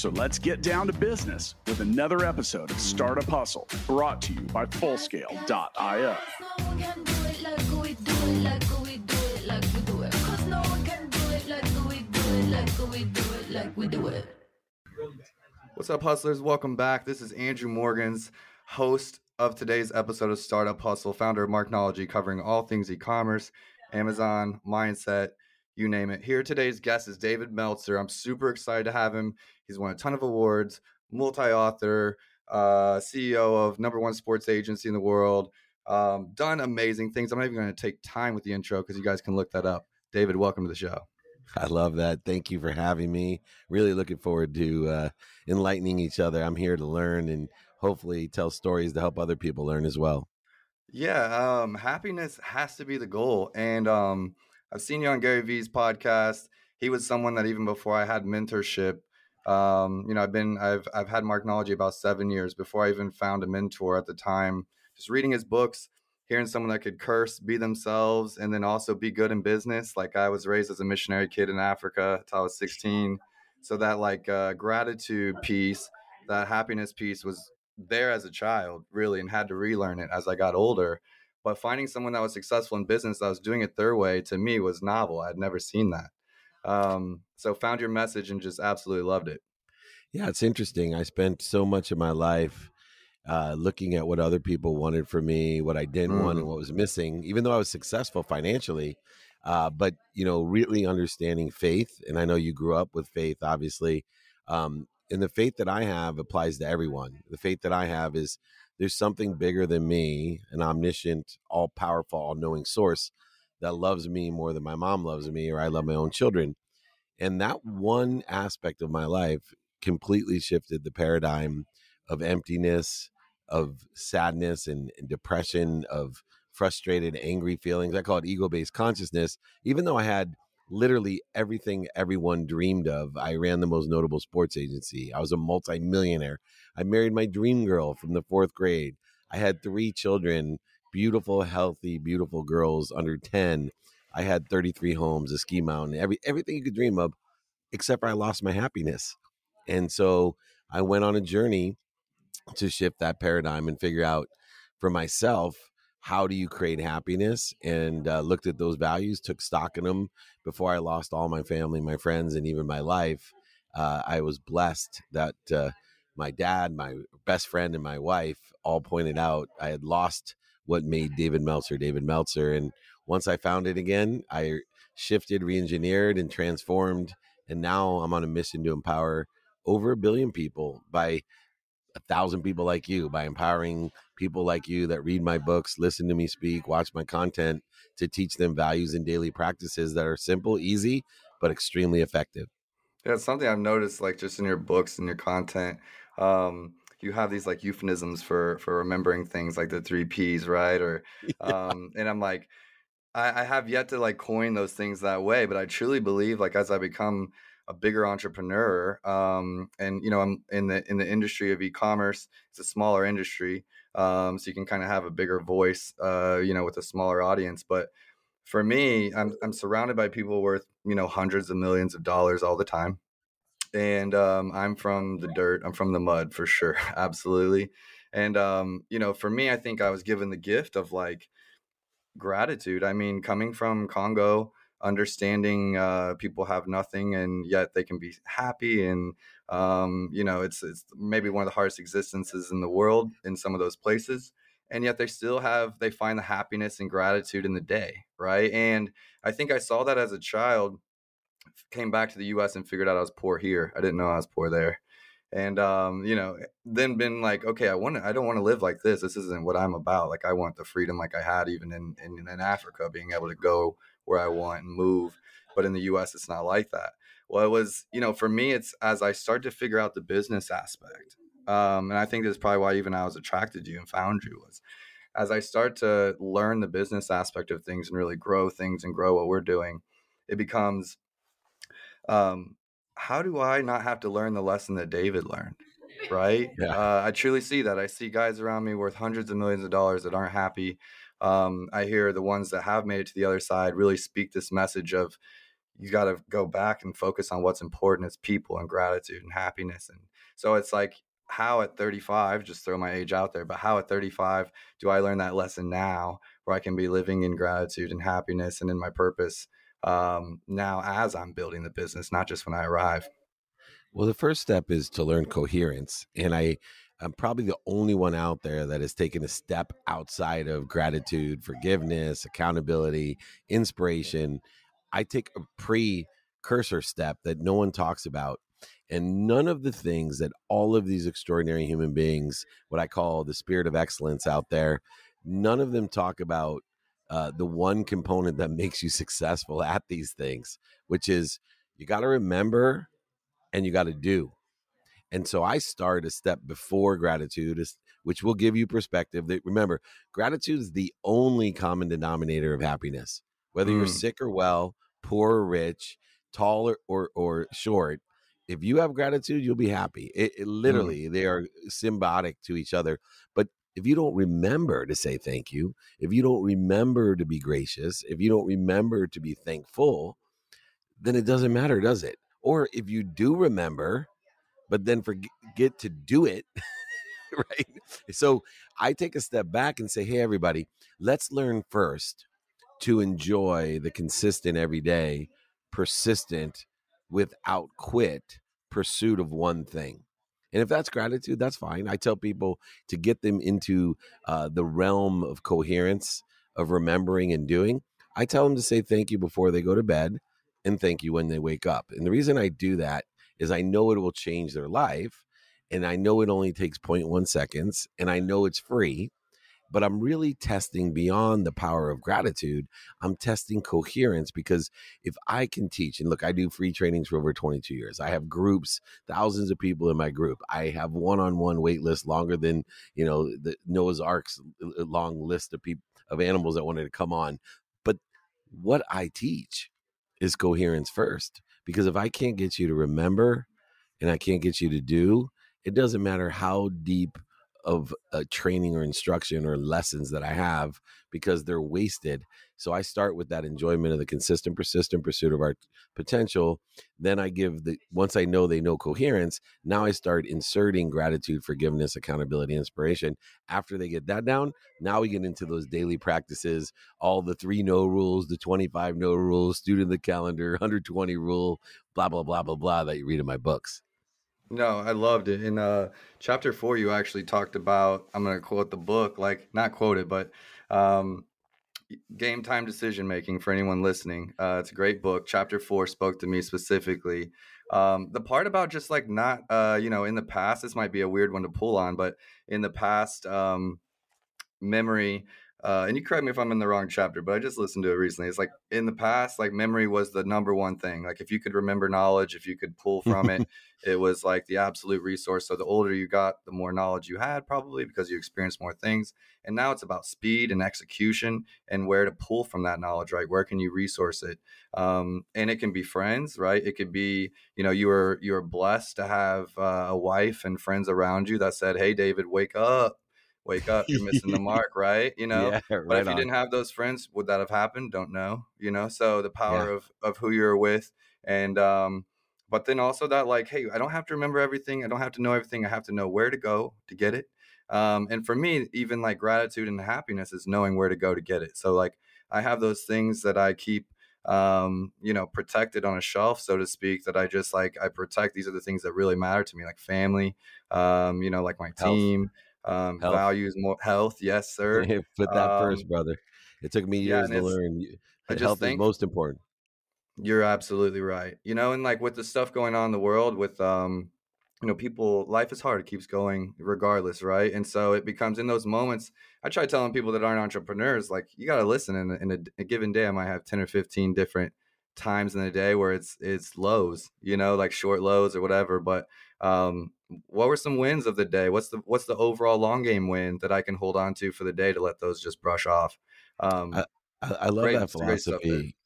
So let's get down to business with another episode of Startup Hustle brought to you by Fullscale.io. What's up, hustlers? Welcome back. This is Andrew Morgans, host of today's episode of Startup Hustle, founder of Marknology, covering all things e commerce, Amazon, mindset, you name it. Here today's guest is David Meltzer. I'm super excited to have him. He's won a ton of awards, multi-author, uh, CEO of number one sports agency in the world. Um, done amazing things. I'm not even going to take time with the intro because you guys can look that up. David, welcome to the show. I love that. Thank you for having me. Really looking forward to uh, enlightening each other. I'm here to learn and hopefully tell stories to help other people learn as well. Yeah, um, happiness has to be the goal. And um, I've seen you on Gary Vee's podcast. He was someone that even before I had mentorship, um, you know, I've been I've I've had Marknology about seven years before I even found a mentor at the time. Just reading his books, hearing someone that could curse, be themselves, and then also be good in business. Like I was raised as a missionary kid in Africa until I was 16. So that like uh, gratitude piece, that happiness piece was there as a child, really, and had to relearn it as I got older. But finding someone that was successful in business that was doing it their way to me was novel. I'd never seen that. Um, so found your message and just absolutely loved it. Yeah, it's interesting. I spent so much of my life uh, looking at what other people wanted for me, what I didn't mm. want, and mm. what was missing. Even though I was successful financially, uh, but you know, really understanding faith. And I know you grew up with faith, obviously. Um, and the faith that I have applies to everyone. The faith that I have is there's something bigger than me, an omniscient, all powerful, all knowing source that loves me more than my mom loves me or I love my own children. And that one aspect of my life completely shifted the paradigm of emptiness, of sadness and, and depression, of frustrated, angry feelings. I call it ego based consciousness. Even though I had literally everything everyone dreamed of. I ran the most notable sports agency. I was a multimillionaire. I married my dream girl from the fourth grade. I had three children, beautiful, healthy, beautiful girls under 10. I had 33 homes, a ski mountain, every everything you could dream of, except for I lost my happiness. And so I went on a journey to shift that paradigm and figure out for myself how do you create happiness? And uh, looked at those values took stock in them before i lost all my family my friends and even my life uh, i was blessed that uh, my dad my best friend and my wife all pointed out i had lost what made david meltzer david meltzer. And once i found it again i shifted re-engineered and transformed and now i'm on a mission to empower over a billion people by a thousand people like you by empowering people like you that read my books, listen to me speak, watch my content to teach them values and daily practices that are simple, easy, but extremely effective. Yeah, it's something I've noticed, like just in your books and your content. Um, you have these like euphemisms for for remembering things, like the three P's, right? Or, yeah. um, and I'm like, I, I have yet to like coin those things that way, but I truly believe, like, as I become a bigger entrepreneur um, and you know i'm in the in the industry of e-commerce it's a smaller industry um, so you can kind of have a bigger voice uh, you know with a smaller audience but for me I'm, I'm surrounded by people worth you know hundreds of millions of dollars all the time and um, i'm from the dirt i'm from the mud for sure absolutely and um, you know for me i think i was given the gift of like gratitude i mean coming from congo understanding uh, people have nothing and yet they can be happy and um, you know it's it's maybe one of the hardest existences in the world in some of those places and yet they still have they find the happiness and gratitude in the day right? And i think i saw that as a child came back to the us and figured out i was poor here. I didn't know i was poor there. And um, you know then been like okay i want to i don't want to live like this. This isn't what i'm about. Like i want the freedom like i had even in, in in africa being able to go where I want and move. But in the US, it's not like that. Well, it was, you know, for me, it's as I start to figure out the business aspect. Um, and I think that's probably why even I was attracted to you and found you was as I start to learn the business aspect of things and really grow things and grow what we're doing, it becomes um, how do I not have to learn the lesson that David learned? Right. Yeah. Uh, I truly see that. I see guys around me worth hundreds of millions of dollars that aren't happy. Um, I hear the ones that have made it to the other side really speak this message of you got to go back and focus on what's important as people and gratitude and happiness. And so it's like, how at 35, just throw my age out there, but how at 35 do I learn that lesson now where I can be living in gratitude and happiness and in my purpose um, now as I'm building the business, not just when I arrive? Well, the first step is to learn coherence. And I, I'm probably the only one out there that has taken a step outside of gratitude, forgiveness, accountability, inspiration. I take a precursor step that no one talks about. And none of the things that all of these extraordinary human beings, what I call the spirit of excellence out there, none of them talk about uh, the one component that makes you successful at these things, which is you got to remember and you got to do. And so I start a step before gratitude, which will give you perspective. That remember, gratitude is the only common denominator of happiness. Whether mm. you're sick or well, poor or rich, tall or, or, or short, if you have gratitude, you'll be happy. It, it mm. literally, mm. they are symbiotic to each other. But if you don't remember to say thank you, if you don't remember to be gracious, if you don't remember to be thankful, then it doesn't matter, does it? Or if you do remember, but then forget to do it, right? So I take a step back and say, hey, everybody, let's learn first to enjoy the consistent, everyday, persistent, without quit pursuit of one thing. And if that's gratitude, that's fine. I tell people to get them into uh, the realm of coherence, of remembering and doing. I tell them to say thank you before they go to bed and thank you when they wake up. And the reason I do that is I know it will change their life. And I know it only takes 0.1 seconds and I know it's free but I'm really testing beyond the power of gratitude. I'm testing coherence because if I can teach, and look, I do free trainings for over 22 years. I have groups, thousands of people in my group. I have one-on-one wait list longer than you know the Noah's Ark's long list of people of animals that wanted to come on. But what I teach is coherence first, because if I can't get you to remember, and I can't get you to do, it doesn't matter how deep of uh, training or instruction or lessons that I have because they're wasted. So I start with that enjoyment of the consistent, persistent pursuit of our potential. Then I give the, once I know they know coherence, now I start inserting gratitude, forgiveness, accountability, inspiration. After they get that down, now we get into those daily practices, all the three no rules, the 25 no rules, student the calendar, 120 rule, blah, blah, blah, blah, blah, that you read in my books. No, I loved it. In uh, chapter four, you actually talked about. I'm going to quote the book, like not quote it, but um, game time decision making for anyone listening. Uh, it's a great book. Chapter four spoke to me specifically. Um, the part about just like not, uh, you know, in the past, this might be a weird one to pull on, but in the past, um, memory uh, and you correct me if I'm in the wrong chapter, but I just listened to it recently. It's like in the past, like memory was the number one thing. Like if you could remember knowledge, if you could pull from it, it was like the absolute resource. So the older you got, the more knowledge you had, probably because you experienced more things. And now it's about speed and execution and where to pull from that knowledge, right? Where can you resource it? Um, and it can be friends, right? It could be, you know, you were you were blessed to have uh, a wife and friends around you that said, "Hey, David, wake up." Wake up, you're missing the mark, right? You know, yeah, right but if you on. didn't have those friends, would that have happened? Don't know, you know. So the power yeah. of of who you're with, and um, but then also that like, hey, I don't have to remember everything. I don't have to know everything. I have to know where to go to get it. Um, and for me, even like gratitude and happiness is knowing where to go to get it. So like, I have those things that I keep um you know protected on a shelf so to speak that i just like i protect these are the things that really matter to me like family um you know like my team um, health. values more health. Yes, sir. Put that um, first, brother. It took me years yeah, to learn. Health is most important. You're absolutely right. You know, and like with the stuff going on in the world, with um, you know, people, life is hard. It keeps going regardless, right? And so it becomes in those moments. I try telling people that aren't entrepreneurs, like you got to listen. In, in a, a given day, I might have ten or fifteen different times in the day where it's it's lows, you know, like short lows or whatever. But um, what were some wins of the day? What's the what's the overall long game win that I can hold on to for the day to let those just brush off? Um, I, I, I love great, that philosophy.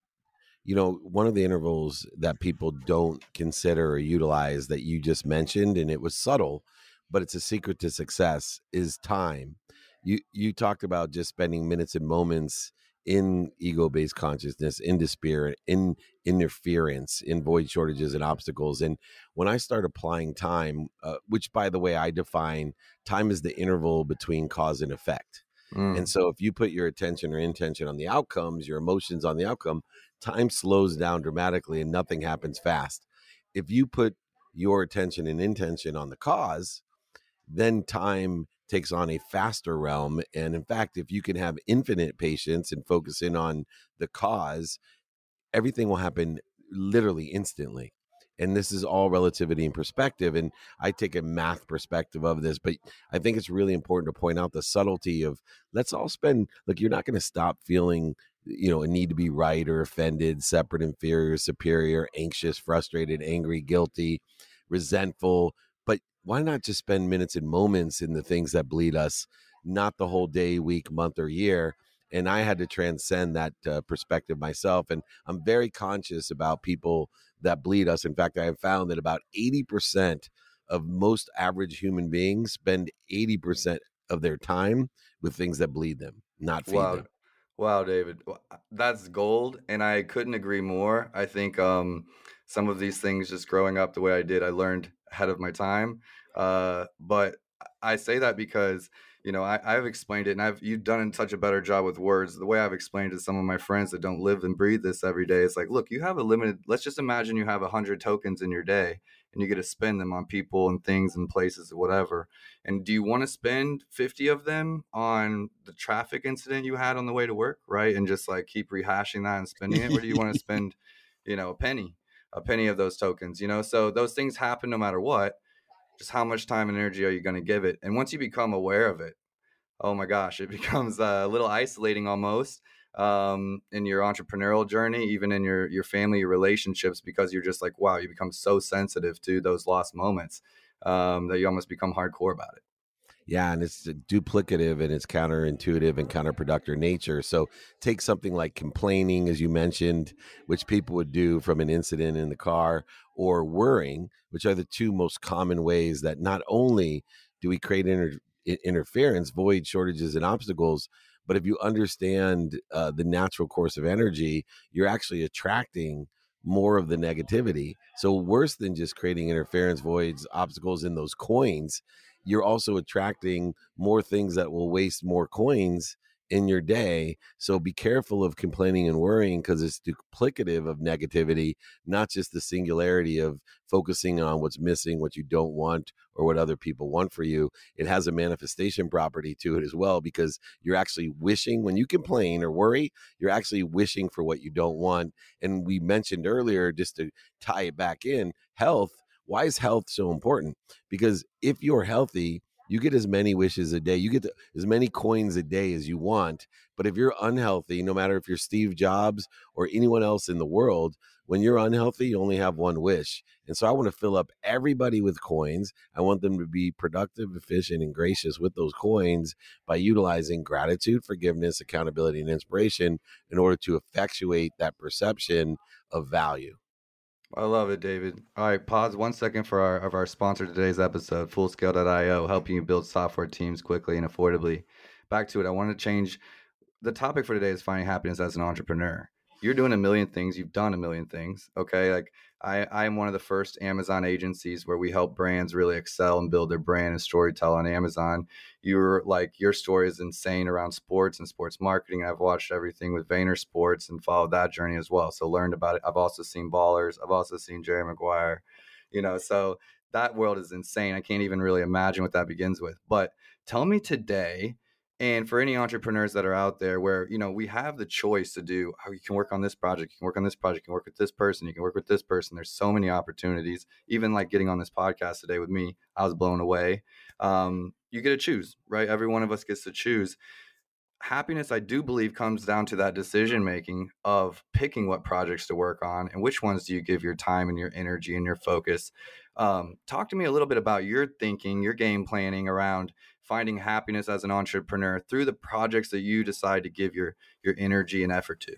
You know, one of the intervals that people don't consider or utilize that you just mentioned, and it was subtle, but it's a secret to success, is time. You you talked about just spending minutes and moments in ego-based consciousness, in despair, in interference, in void shortages and obstacles. And when I start applying time, uh, which by the way I define time is the interval between cause and effect. Mm. And so if you put your attention or intention on the outcomes, your emotions on the outcome, time slows down dramatically and nothing happens fast. If you put your attention and intention on the cause, then time takes on a faster realm. And in fact, if you can have infinite patience and focus in on the cause, everything will happen literally instantly. And this is all relativity and perspective. And I take a math perspective of this, but I think it's really important to point out the subtlety of let's all spend, look, you're not going to stop feeling you know, a need to be right or offended, separate, inferior, superior, anxious, frustrated, angry, guilty, resentful, why not just spend minutes and moments in the things that bleed us, not the whole day, week, month, or year? And I had to transcend that uh, perspective myself. And I'm very conscious about people that bleed us. In fact, I have found that about 80% of most average human beings spend 80% of their time with things that bleed them, not feed wow. them. Wow, David, that's gold, and I couldn't agree more. I think um, some of these things, just growing up the way I did, I learned ahead of my time. Uh, but I say that because you know I, have explained it, and I've you've done such a better job with words. The way I've explained to some of my friends that don't live and breathe this every day, it's like, look, you have a limited. Let's just imagine you have a hundred tokens in your day, and you get to spend them on people and things and places or whatever. And do you want to spend fifty of them on the traffic incident you had on the way to work, right? And just like keep rehashing that and spending it, or do you want to spend, you know, a penny? A penny of those tokens, you know? So those things happen no matter what. Just how much time and energy are you going to give it? And once you become aware of it, oh my gosh, it becomes a little isolating almost um, in your entrepreneurial journey, even in your your family your relationships, because you're just like, wow, you become so sensitive to those lost moments um, that you almost become hardcore about it. Yeah, and it's duplicative and it's counterintuitive and counterproductive nature. So take something like complaining, as you mentioned, which people would do from an incident in the car, or worrying, which are the two most common ways that not only do we create inter- interference, void, shortages, and obstacles, but if you understand uh, the natural course of energy, you're actually attracting more of the negativity. So worse than just creating interference, voids, obstacles in those coins you're also attracting more things that will waste more coins in your day. So be careful of complaining and worrying because it's duplicative of negativity, not just the singularity of focusing on what's missing, what you don't want, or what other people want for you. It has a manifestation property to it as well because you're actually wishing when you complain or worry, you're actually wishing for what you don't want. And we mentioned earlier, just to tie it back in, health why is health so important? Because if you're healthy, you get as many wishes a day. You get as many coins a day as you want. But if you're unhealthy, no matter if you're Steve Jobs or anyone else in the world, when you're unhealthy, you only have one wish. And so I want to fill up everybody with coins. I want them to be productive, efficient, and gracious with those coins by utilizing gratitude, forgiveness, accountability, and inspiration in order to effectuate that perception of value. I love it, David. All right, pause one second for our of our sponsor today's episode, Fullscale.io, helping you build software teams quickly and affordably. Back to it. I want to change the topic for today is finding happiness as an entrepreneur. You're doing a million things. You've done a million things. Okay, like I, I am one of the first Amazon agencies where we help brands really excel and build their brand and storytell on Amazon. You're like your story is insane around sports and sports marketing. I've watched everything with Vayner Sports and followed that journey as well. So learned about it. I've also seen Ballers. I've also seen Jerry Maguire. You know, so that world is insane. I can't even really imagine what that begins with. But tell me today and for any entrepreneurs that are out there where, you know, we have the choice to do, oh, you can work on this project, you can work on this project, you can work with this person, you can work with this person. There's so many opportunities. Even like getting on this podcast today with me, I was blown away. Um, you get to choose, right? Every one of us gets to choose. Happiness, I do believe, comes down to that decision making of picking what projects to work on and which ones do you give your time and your energy and your focus. Um, talk to me a little bit about your thinking, your game planning around finding happiness as an entrepreneur through the projects that you decide to give your your energy and effort to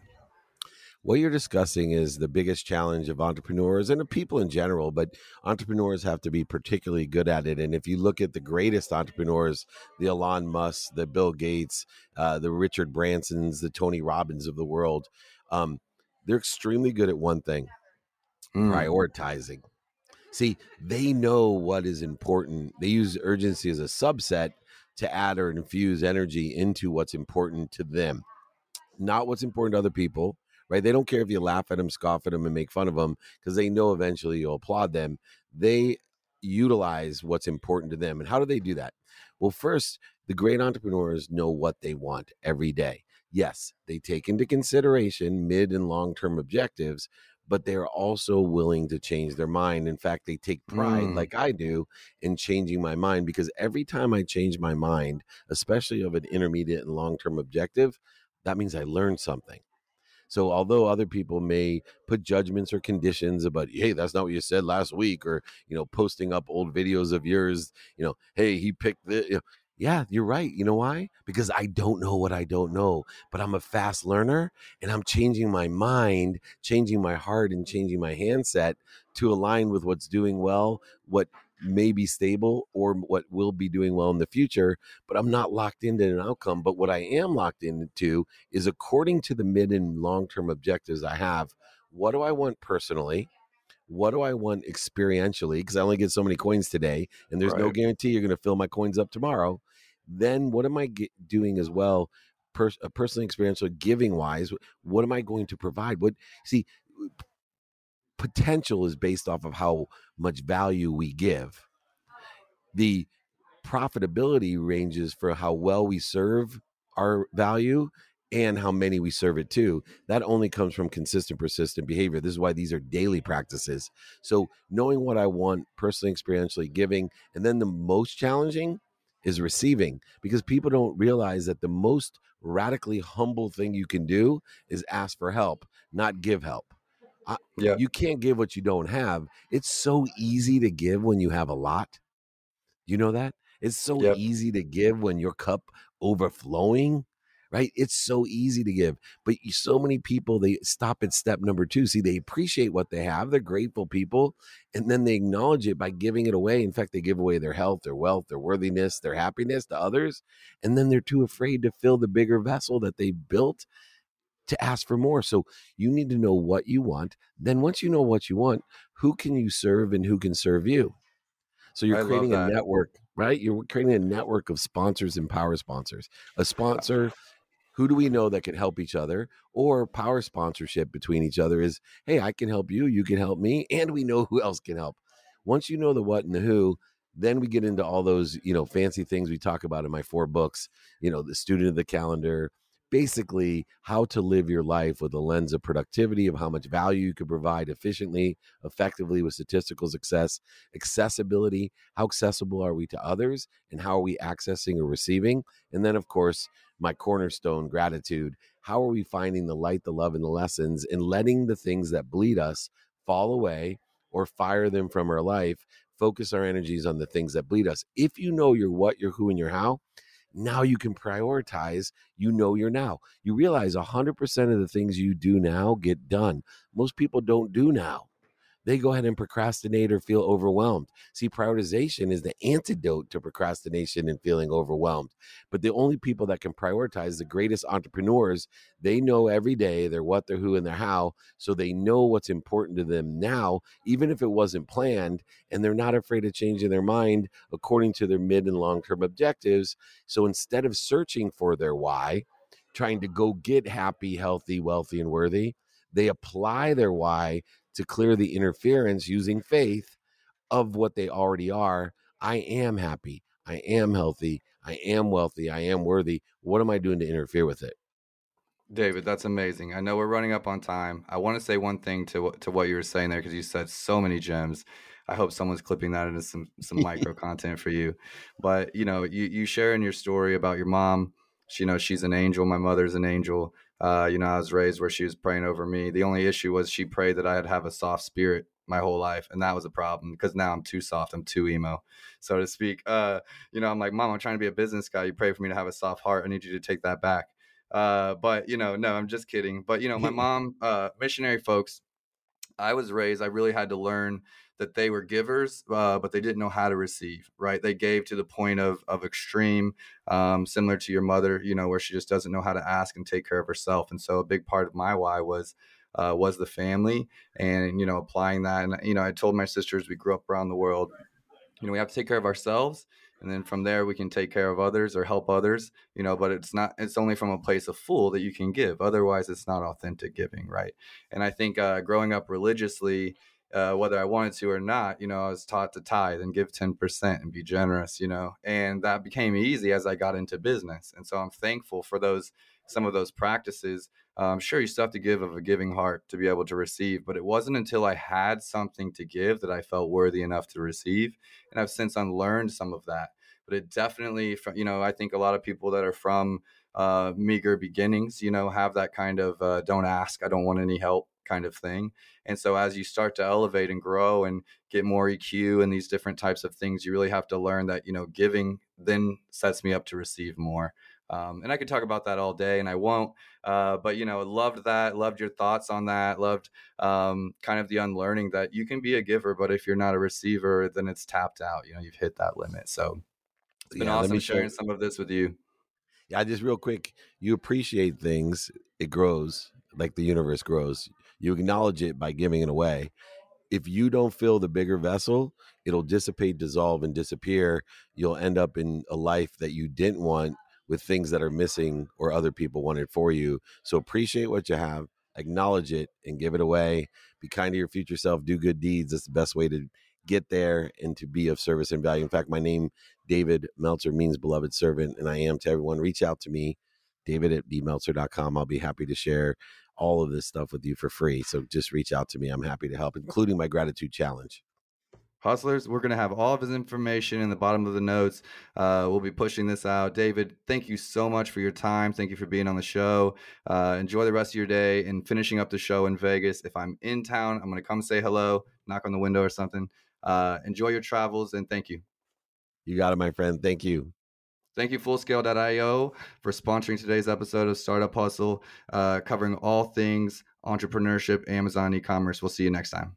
what you're discussing is the biggest challenge of entrepreneurs and of people in general, but entrepreneurs have to be particularly good at it. And if you look at the greatest entrepreneurs, the Elon Musk, the Bill Gates, uh, the Richard Bransons, the Tony Robbins of the world, um, they're extremely good at one thing mm. prioritizing. See, they know what is important. They use urgency as a subset to add or infuse energy into what's important to them, not what's important to other people right? They don't care if you laugh at them, scoff at them, and make fun of them because they know eventually you'll applaud them. They utilize what's important to them. And how do they do that? Well, first, the great entrepreneurs know what they want every day. Yes, they take into consideration mid and long term objectives, but they are also willing to change their mind. In fact, they take pride, mm. like I do, in changing my mind because every time I change my mind, especially of an intermediate and long term objective, that means I learned something. So although other people may put judgments or conditions about, hey, that's not what you said last week, or you know, posting up old videos of yours, you know, hey, he picked the. You know, yeah, you're right. You know why? Because I don't know what I don't know, but I'm a fast learner and I'm changing my mind, changing my heart, and changing my handset to align with what's doing well, what may be stable or what will be doing well in the future, but I'm not locked into an outcome. But what I am locked into is according to the mid and long term objectives I have, what do I want personally? What do I want experientially? Because I only get so many coins today, and there's right. no guarantee you're going to fill my coins up tomorrow. Then what am I get, doing as well? Pers- uh, personally, experiential, giving wise, what am I going to provide? What see, potential is based off of how much value we give. The profitability ranges for how well we serve our value and how many we serve it to. That only comes from consistent, persistent behavior. This is why these are daily practices. So, knowing what I want, personally, experientially giving, and then the most challenging is receiving because people don't realize that the most radically humble thing you can do is ask for help, not give help. I, yeah. You can't give what you don't have. It's so easy to give when you have a lot. You know that? It's so yep. easy to give when your cup overflowing, right? It's so easy to give. But so many people they stop at step number 2. See, they appreciate what they have. They're grateful people, and then they acknowledge it by giving it away. In fact, they give away their health, their wealth, their worthiness, their happiness to others, and then they're too afraid to fill the bigger vessel that they built to ask for more. So you need to know what you want. Then once you know what you want, who can you serve and who can serve you? So you're I creating a network, right? You're creating a network of sponsors and power sponsors. A sponsor, who do we know that can help each other? Or power sponsorship between each other is, hey, I can help you, you can help me, and we know who else can help. Once you know the what and the who, then we get into all those, you know, fancy things we talk about in my four books, you know, the student of the calendar, basically how to live your life with a lens of productivity of how much value you can provide efficiently effectively with statistical success accessibility how accessible are we to others and how are we accessing or receiving and then of course my cornerstone gratitude how are we finding the light the love and the lessons and letting the things that bleed us fall away or fire them from our life focus our energies on the things that bleed us. If you know your what your who and your how now you can prioritize you know your now. You realize 100% of the things you do now get done. Most people don't do now they go ahead and procrastinate or feel overwhelmed. See, prioritization is the antidote to procrastination and feeling overwhelmed. But the only people that can prioritize the greatest entrepreneurs, they know every day their what, their who, and their how. So they know what's important to them now, even if it wasn't planned, and they're not afraid of changing their mind according to their mid and long term objectives. So instead of searching for their why, trying to go get happy, healthy, wealthy, and worthy, they apply their why to clear the interference using faith of what they already are. I am happy. I am healthy. I am wealthy. I am worthy. What am I doing to interfere with it? David, that's amazing. I know we're running up on time. I want to say one thing to to what you were saying there because you said so many gems. I hope someone's clipping that into some some micro content for you. But you know, you you share in your story about your mom. She, you know, she's an angel. My mother's an angel. Uh, you know, I was raised where she was praying over me. The only issue was she prayed that I'd have a soft spirit my whole life, and that was a problem because now I'm too soft, I'm too emo, so to speak. Uh, you know, I'm like, mom, I'm trying to be a business guy. You pray for me to have a soft heart. I need you to take that back. Uh, but you know, no, I'm just kidding. But you know, my mom, uh, missionary folks, I was raised. I really had to learn that they were givers, uh, but they didn't know how to receive. Right? They gave to the point of of extreme, um, similar to your mother. You know, where she just doesn't know how to ask and take care of herself. And so, a big part of my why was. Uh, was the family and you know applying that and you know i told my sisters we grew up around the world you know we have to take care of ourselves and then from there we can take care of others or help others you know but it's not it's only from a place of full that you can give otherwise it's not authentic giving right and i think uh, growing up religiously uh, whether I wanted to or not, you know, I was taught to tithe and give 10% and be generous, you know, and that became easy as I got into business. And so I'm thankful for those, some of those practices. Um, sure, you still have to give of a giving heart to be able to receive, but it wasn't until I had something to give that I felt worthy enough to receive. And I've since unlearned some of that. But it definitely, you know, I think a lot of people that are from uh, meager beginnings, you know, have that kind of uh, don't ask, I don't want any help kind of thing. And so as you start to elevate and grow and get more EQ and these different types of things, you really have to learn that, you know, giving then sets me up to receive more. Um, and I could talk about that all day, and I won't. Uh, but you know, loved that. Loved your thoughts on that. Loved um, kind of the unlearning that you can be a giver, but if you're not a receiver, then it's tapped out. You know, you've hit that limit. So it's been yeah, awesome sharing some of this with you. Yeah, just real quick, you appreciate things, it grows like the universe grows. You acknowledge it by giving it away. If you don't fill the bigger vessel, it'll dissipate, dissolve, and disappear. You'll end up in a life that you didn't want with things that are missing or other people wanted for you. So appreciate what you have, acknowledge it, and give it away. Be kind to your future self, do good deeds. That's the best way to get there and to be of service and value. In fact, my name, David Meltzer, means beloved servant, and I am to everyone. Reach out to me, david at dmeltzer.com. I'll be happy to share all of this stuff with you for free. So just reach out to me. I'm happy to help, including my gratitude challenge. Hustlers, we're going to have all of his information in the bottom of the notes. Uh, we'll be pushing this out. David, thank you so much for your time. Thank you for being on the show. Uh, enjoy the rest of your day and finishing up the show in Vegas. If I'm in town, I'm going to come say hello, knock on the window or something. Uh, enjoy your travels and thank you. You got it, my friend. Thank you. Thank you, Fullscale.io, for sponsoring today's episode of Startup Hustle, uh, covering all things entrepreneurship, Amazon e commerce. We'll see you next time.